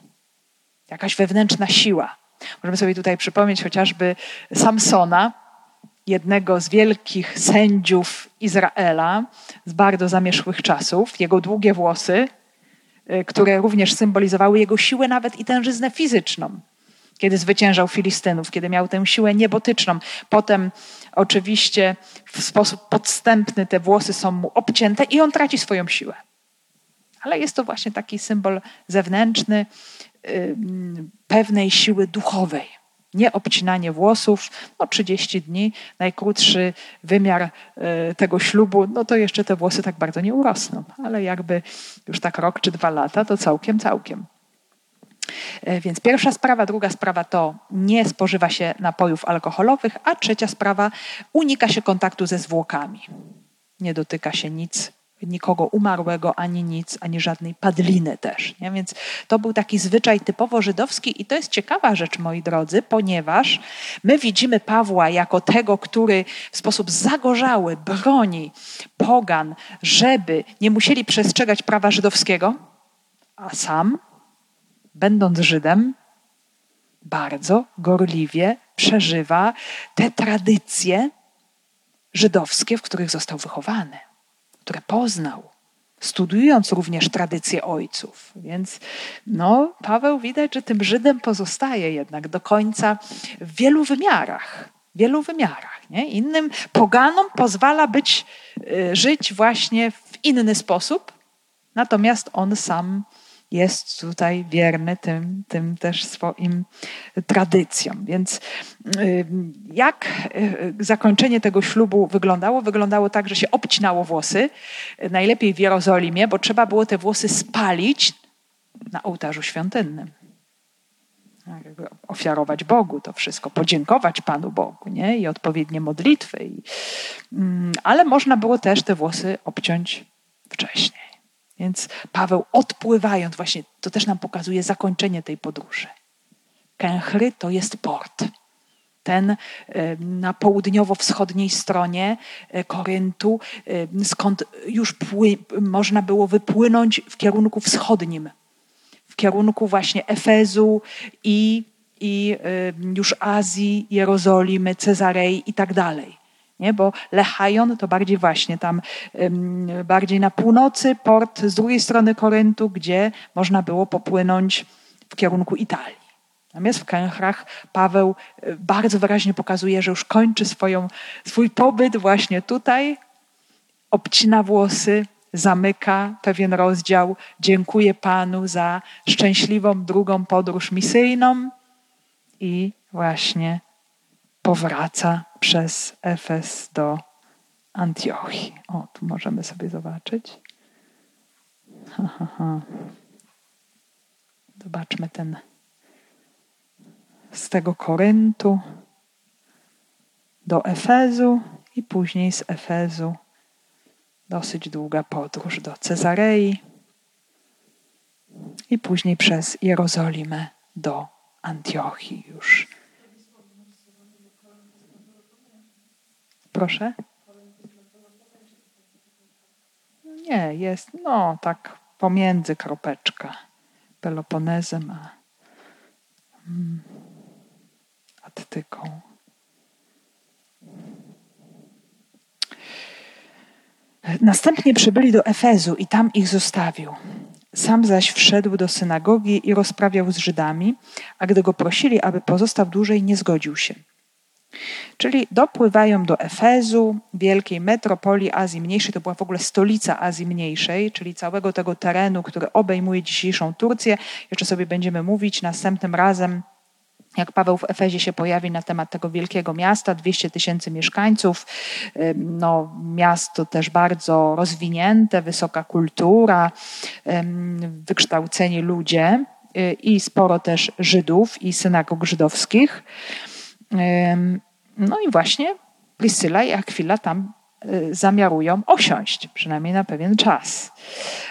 Jakaś wewnętrzna siła. Możemy sobie tutaj przypomnieć chociażby Samsona, jednego z wielkich sędziów Izraela z bardzo zamierzchłych czasów. Jego długie włosy, e, które również symbolizowały jego siłę, nawet i tężyznę fizyczną kiedy zwyciężał Filistynów, kiedy miał tę siłę niebotyczną. Potem oczywiście w sposób podstępny te włosy są mu obcięte i on traci swoją siłę. Ale jest to właśnie taki symbol zewnętrzny pewnej siły duchowej. Nie obcinanie włosów, no 30 dni, najkrótszy wymiar y, tego ślubu, no to jeszcze te włosy tak bardzo nie urosną, ale jakby już tak rok czy dwa lata, to całkiem, całkiem. E, więc pierwsza sprawa, druga sprawa to nie spożywa się napojów alkoholowych, a trzecia sprawa unika się kontaktu ze zwłokami. Nie dotyka się nic nikogo umarłego, ani nic, ani żadnej padliny też. Nie? Więc to był taki zwyczaj typowo żydowski i to jest ciekawa rzecz, moi drodzy, ponieważ my widzimy Pawła jako tego, który w sposób zagorzały broni pogan, żeby nie musieli przestrzegać prawa żydowskiego, a sam będąc Żydem, bardzo gorliwie przeżywa te tradycje żydowskie, w których został wychowany, które poznał, studiując również tradycje ojców. Więc no, Paweł widać, że tym Żydem pozostaje jednak do końca w wielu wymiarach. wielu wymiarach. Nie? Innym poganom pozwala być, y, żyć właśnie w inny sposób, natomiast on sam jest tutaj wierny tym, tym też swoim tradycjom. Więc y, jak y, zakończenie tego ślubu wyglądało? Wyglądało tak, że się obcinało włosy, najlepiej w Jerozolimie, bo trzeba było te włosy spalić na ołtarzu świątynnym. Tak, ofiarować Bogu to wszystko, podziękować Panu Bogu nie? i odpowiednie modlitwy. Mm, ale można było też te włosy obciąć wcześniej. Więc Paweł odpływając, właśnie to też nam pokazuje zakończenie tej podróży. Kęchry to jest port. Ten e, na południowo-wschodniej stronie e, Koryntu, e, skąd już można było wypłynąć w kierunku wschodnim, w kierunku właśnie Efezu i, i już Azji, Jerozolimy, Cezarei i tak dalej nie? bo Lechajon to bardziej właśnie tam, bardziej na północy, port z drugiej strony Koryntu, gdzie można było popłynąć w kierunku Italii. Natomiast w Kęchrach Paweł e, bardzo wyraźnie pokazuje, że już kończy swoją, swój pobyt właśnie tutaj, obcina włosy, zamyka pewien rozdział, dziękuję Panu za szczęśliwą drugą podróż misyjną i właśnie powraca przez Efes do Antiochii. O, tu możemy sobie zobaczyć. Ha, ha, ha. Zobaczmy ten z tego Koryntu do Efezu i później z Efezu dosyć długa podróż do Cezarei i później przez Jerozolimę do Antiochii już Proszę? Nie, jest, no tak pomiędzy kropeczka Peloponezem a mm, Attyką. Następnie przybyli do Efezu i tam ich zostawił. Sam zaś wszedł do synagogi i rozprawiał z Żydami, a gdy go prosili, aby pozostał dłużej, nie zgodził się. Czyli dopływają do Efezu, wielkiej metropolii Azji Mniejszej. To była w ogóle stolica Azji Mniejszej, czyli całego tego terenu, który obejmuje dzisiejszą Turcję. Jeszcze sobie będziemy mówić następnym razem jak Paweł w Efezie się pojawi na temat tego wielkiego miasta, 200 tysięcy mieszkańców, no, miasto też bardzo rozwinięte, wysoka kultura, wykształceni ludzie y, i sporo też Żydów i synagog żydowskich. No i właśnie Priscyla i Akwila tam y, zamiarują osiąść, przynajmniej na pewien czas.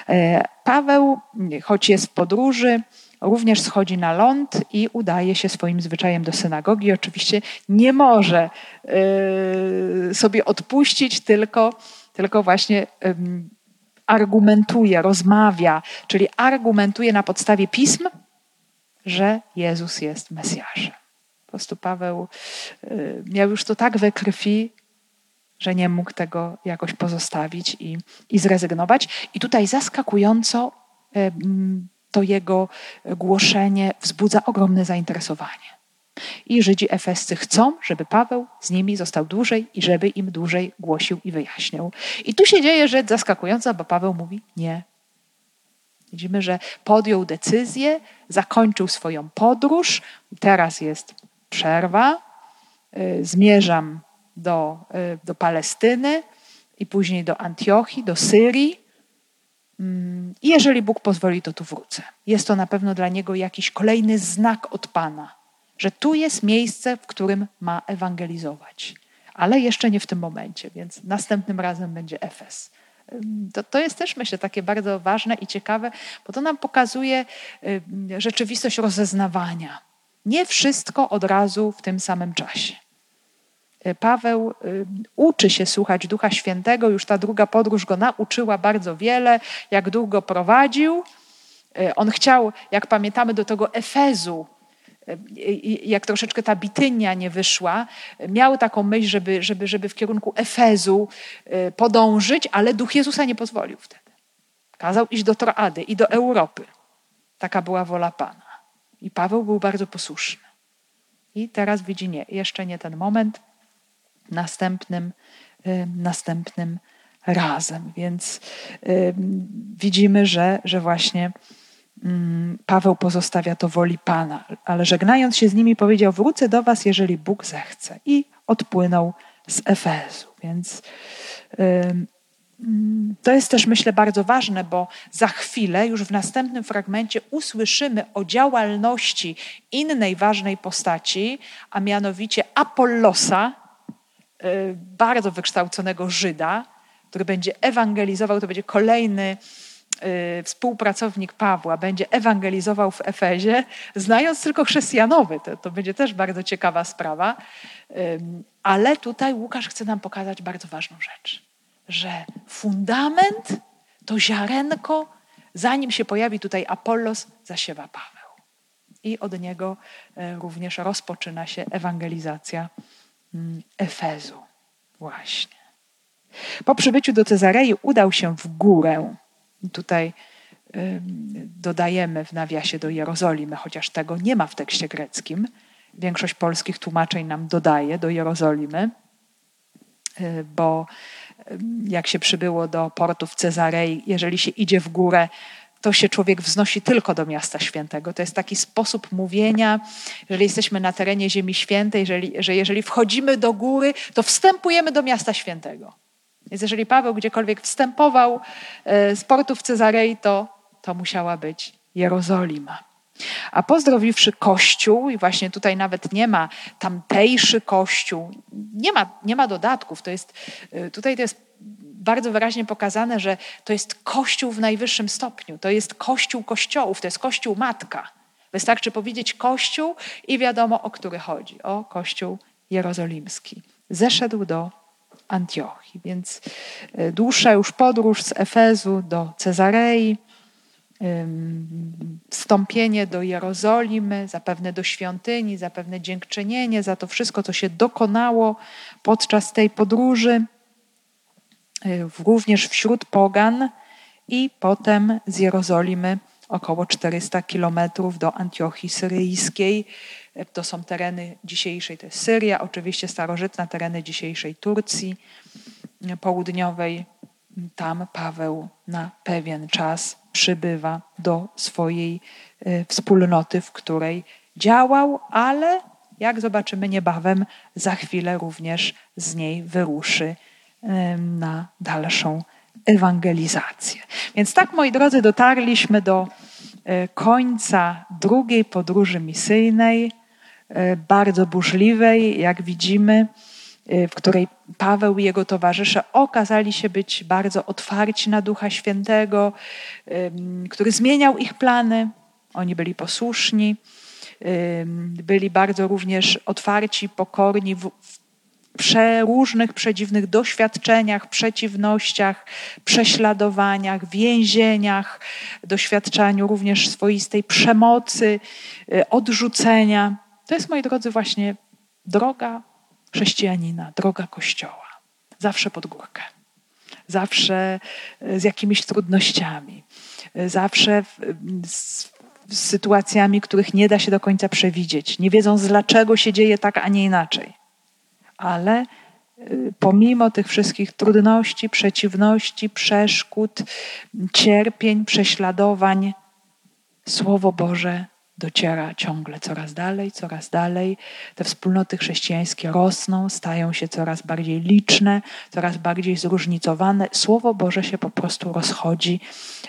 E, Paweł, choć jest w podróży, również schodzi na ląd i udaje się swoim zwyczajem do synagogi. Oczywiście nie może y, sobie odpuścić, tylko, tylko właśnie argumentuje, rozmawia, czyli argumentuje na podstawie pism, że Jezus jest Mesjaszem. Po prostu Paweł y, miał już to tak we krwi, że nie mógł tego jakoś pozostawić i, i zrezygnować. I tutaj zaskakująco y, to jego głoszenie wzbudza ogromne zainteresowanie. I Żydzi efescy chcą, żeby Paweł z nimi został dłużej i żeby im dłużej głosił i wyjaśniał. I tu się dzieje rzecz zaskakująca, bo Paweł mówi nie. Widzimy, że podjął decyzję, zakończył swoją podróż, teraz jest przerwa, y, zmierzam do, y, do Palestyny i później do Antiochii, do Syrii. Mm, I jeżeli Bóg pozwoli, to tu wrócę. Jest to na pewno dla niego jakiś kolejny znak od Pana, że tu jest miejsce, w którym ma ewangelizować. Ale jeszcze nie w tym momencie, więc następnym razem będzie Efes. To, to jest też, myślę, takie bardzo ważne i ciekawe, bo to nam pokazuje rzeczywistość rozeznawania nie wszystko od razu w tym samym czasie. E, Paweł y, uczy się słuchać Ducha Świętego, już ta druga podróż go nauczyła bardzo wiele, jak długo prowadził. E, on chciał, jak pamiętamy, do tego Efezu, e, jak troszeczkę ta Bitynia nie wyszła, miał taką myśl, żeby, żeby, żeby w kierunku Efezu podążyć, ale Duch Jezusa nie pozwolił wtedy. Kazał iść do Troady i do Europy. Taka była wola Pana. I Paweł był bardzo posłuszny. I teraz widzi, nie, jeszcze nie ten moment. następnym, następnym razem. Więc widzimy, że, że właśnie mm, Paweł pozostawia to woli Pana, ale żegnając się z nimi powiedział: Wrócę do Was, jeżeli Bóg zechce. I odpłynął z Efezu. Więc to jest też, myślę, bardzo ważne, bo za chwilę, już w następnym fragmencie, usłyszymy o działalności innej ważnej postaci, a mianowicie Apollosa, y, bardzo wykształconego Żyda, który będzie ewangelizował, to będzie kolejny y, współpracownik Pawła, będzie ewangelizował w Efezie, znając tylko chrześcijanowy. To, to będzie też bardzo ciekawa sprawa. Ale tutaj Łukasz chce nam pokazać bardzo ważną rzecz że fundament, to ziarenko, zanim się pojawi tutaj Apollos, zasiewa Paweł. I od niego e, również rozpoczyna się ewangelizacja mm, Efezu. Właśnie. Po przybyciu do Cezarei udał się w górę. Tutaj dodajemy w nawiasie do Jerozolimy, chociaż tego nie ma w tekście greckim. Większość polskich tłumaczeń nam dodaje do Jerozolimy, e, bo jak się przybyło do portu w Cezarei, jeżeli się idzie w górę, to się człowiek wznosi tylko do miasta świętego. To jest taki sposób mówienia, jeżeli jesteśmy na terenie Ziemi Świętej, jeżeli, że jeżeli wchodzimy do góry, to wstępujemy do miasta świętego. Więc jeżeli Paweł gdziekolwiek wstępował e, z portu w Cezarei, to, to musiała być Jerozolima. A pozdrowiwszy Kościół, i właśnie tutaj nawet nie ma tamtejszy Kościół, nie ma, nie ma dodatków, to jest, y, tutaj to jest bardzo wyraźnie pokazane, że to jest Kościół w najwyższym stopniu, to jest Kościół Kościołów, to jest Kościół Matka. Wystarczy powiedzieć Kościół i wiadomo, o który chodzi, o Kościół Jerozolimski. Zeszedł do Antiochii, więc y, dłuższa już podróż z Efezu do Cezarei, wstąpienie do Jerozolimy, zapewne do świątyni, zapewne dziękczynienie za to wszystko, co się dokonało podczas tej podróży, y, również wśród pogan i potem z Jerozolimy około 400 kilometrów do Antiochii Syryjskiej. To są tereny dzisiejszej, to jest Syria, oczywiście starożytna tereny dzisiejszej Turcji południowej. Tam Paweł na pewien czas przybywa do swojej e, wspólnoty, w której działał, ale jak zobaczymy niebawem, za chwilę również z niej wyruszy na dalszą ewangelizację. Więc tak, moi drodzy, dotarliśmy do e, końca drugiej podróży misyjnej, e, bardzo burzliwej, jak widzimy. Y, w której Paweł i jego towarzysze okazali się być bardzo otwarci na Ducha Świętego, który zmieniał ich plany. Oni byli posłuszni, byli bardzo również otwarci, pokorni w, przeróżnych, przedziwnych doświadczeniach, przeciwnościach, prześladowaniach, więzieniach, doświadczaniu również swoistej przemocy, y, odrzucenia. To jest, moi drodzy, właśnie droga chrześcijanina, droga Kościoła. Zawsze pod górkę. Zawsze e, z jakimiś trudnościami. E, zawsze z, sytuacjami, których nie da się do końca przewidzieć. Nie wiedząc, dlaczego się dzieje tak, a nie inaczej. Ale e, pomimo tych wszystkich trudności, przeciwności, przeszkód, cierpień, prześladowań, Słowo Boże dociera ciągle coraz dalej, coraz dalej. Te wspólnoty chrześcijańskie rosną, stają się coraz bardziej liczne, coraz bardziej zróżnicowane. Słowo Boże się po prostu rozchodzi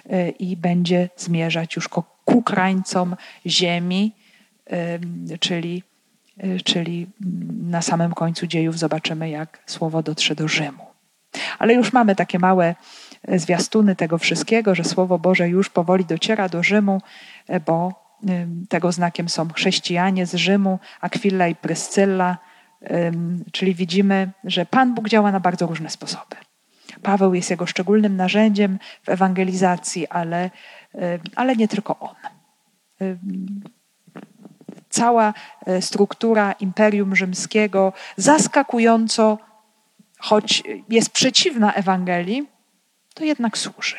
y, i będzie zmierzać już ku krańcom ziemi, czyli, y, czyli na samym końcu dziejów zobaczymy, jak słowo dotrze do Rzymu. Ale już mamy takie małe y, zwiastuny tego wszystkiego, że Słowo Boże już powoli dociera do Rzymu, bo tego znakiem są chrześcijanie z Rzymu, Aquilla i Pryscylla, czyli widzimy, że Pan Bóg działa na bardzo różne sposoby. Paweł jest jego szczególnym narzędziem w ewangelizacji, ale, ale nie tylko on. Cała e, struktura Imperium Rzymskiego zaskakująco, choć jest przeciwna Ewangelii, to jednak służy.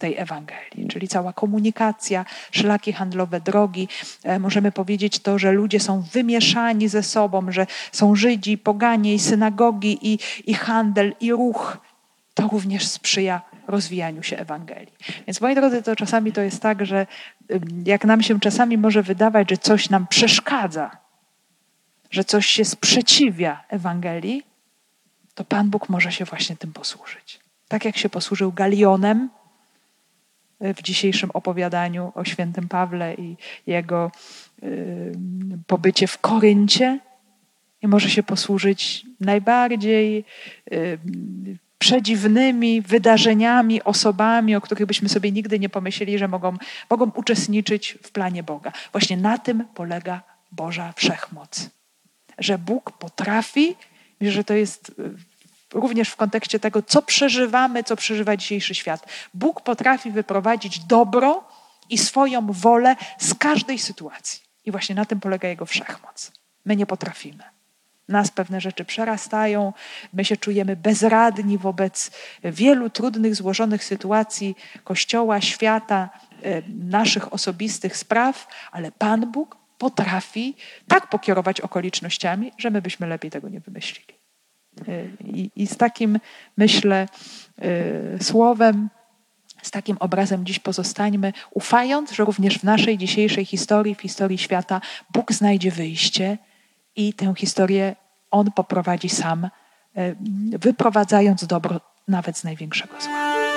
Tej Ewangelii, czyli cała komunikacja, szlaki handlowe, drogi. E, możemy powiedzieć to, że ludzie są wymieszani ze sobą, że są Żydzi, poganie i synagogi, i, i handel, i ruch. To również sprzyja rozwijaniu się Ewangelii. Więc moi drodzy, to czasami to jest tak, że jak nam się czasami może wydawać, że coś nam przeszkadza, że coś się sprzeciwia Ewangelii, to Pan Bóg może się właśnie tym posłużyć. Tak jak się posłużył galionem w dzisiejszym opowiadaniu o świętym Pawle i jego pobycie w Koryncie, i może się posłużyć najbardziej przedziwnymi wydarzeniami, osobami, o których byśmy sobie nigdy nie pomyśleli, że mogą, mogą uczestniczyć w planie Boga. Właśnie na tym polega Boża wszechmoc. Że Bóg potrafi, że to jest również w kontekście tego, co przeżywamy, co przeżywa dzisiejszy świat. Bóg potrafi wyprowadzić dobro i swoją wolę z każdej sytuacji. I właśnie na tym polega Jego wszechmoc. My nie potrafimy. Nas pewne rzeczy przerastają, my się czujemy bezradni wobec wielu trudnych, złożonych sytuacji Kościoła, świata, e, naszych osobistych spraw, ale Pan Bóg potrafi tak pokierować okolicznościami, że my byśmy lepiej tego nie wymyślili. E, I, i z takim, myślę, e, słowem, z takim obrazem dziś pozostańmy, ufając, że również w naszej dzisiejszej historii, w historii świata, Bóg znajdzie wyjście i tę historię On poprowadzi sam, e, wyprowadzając dobro nawet z największego zła.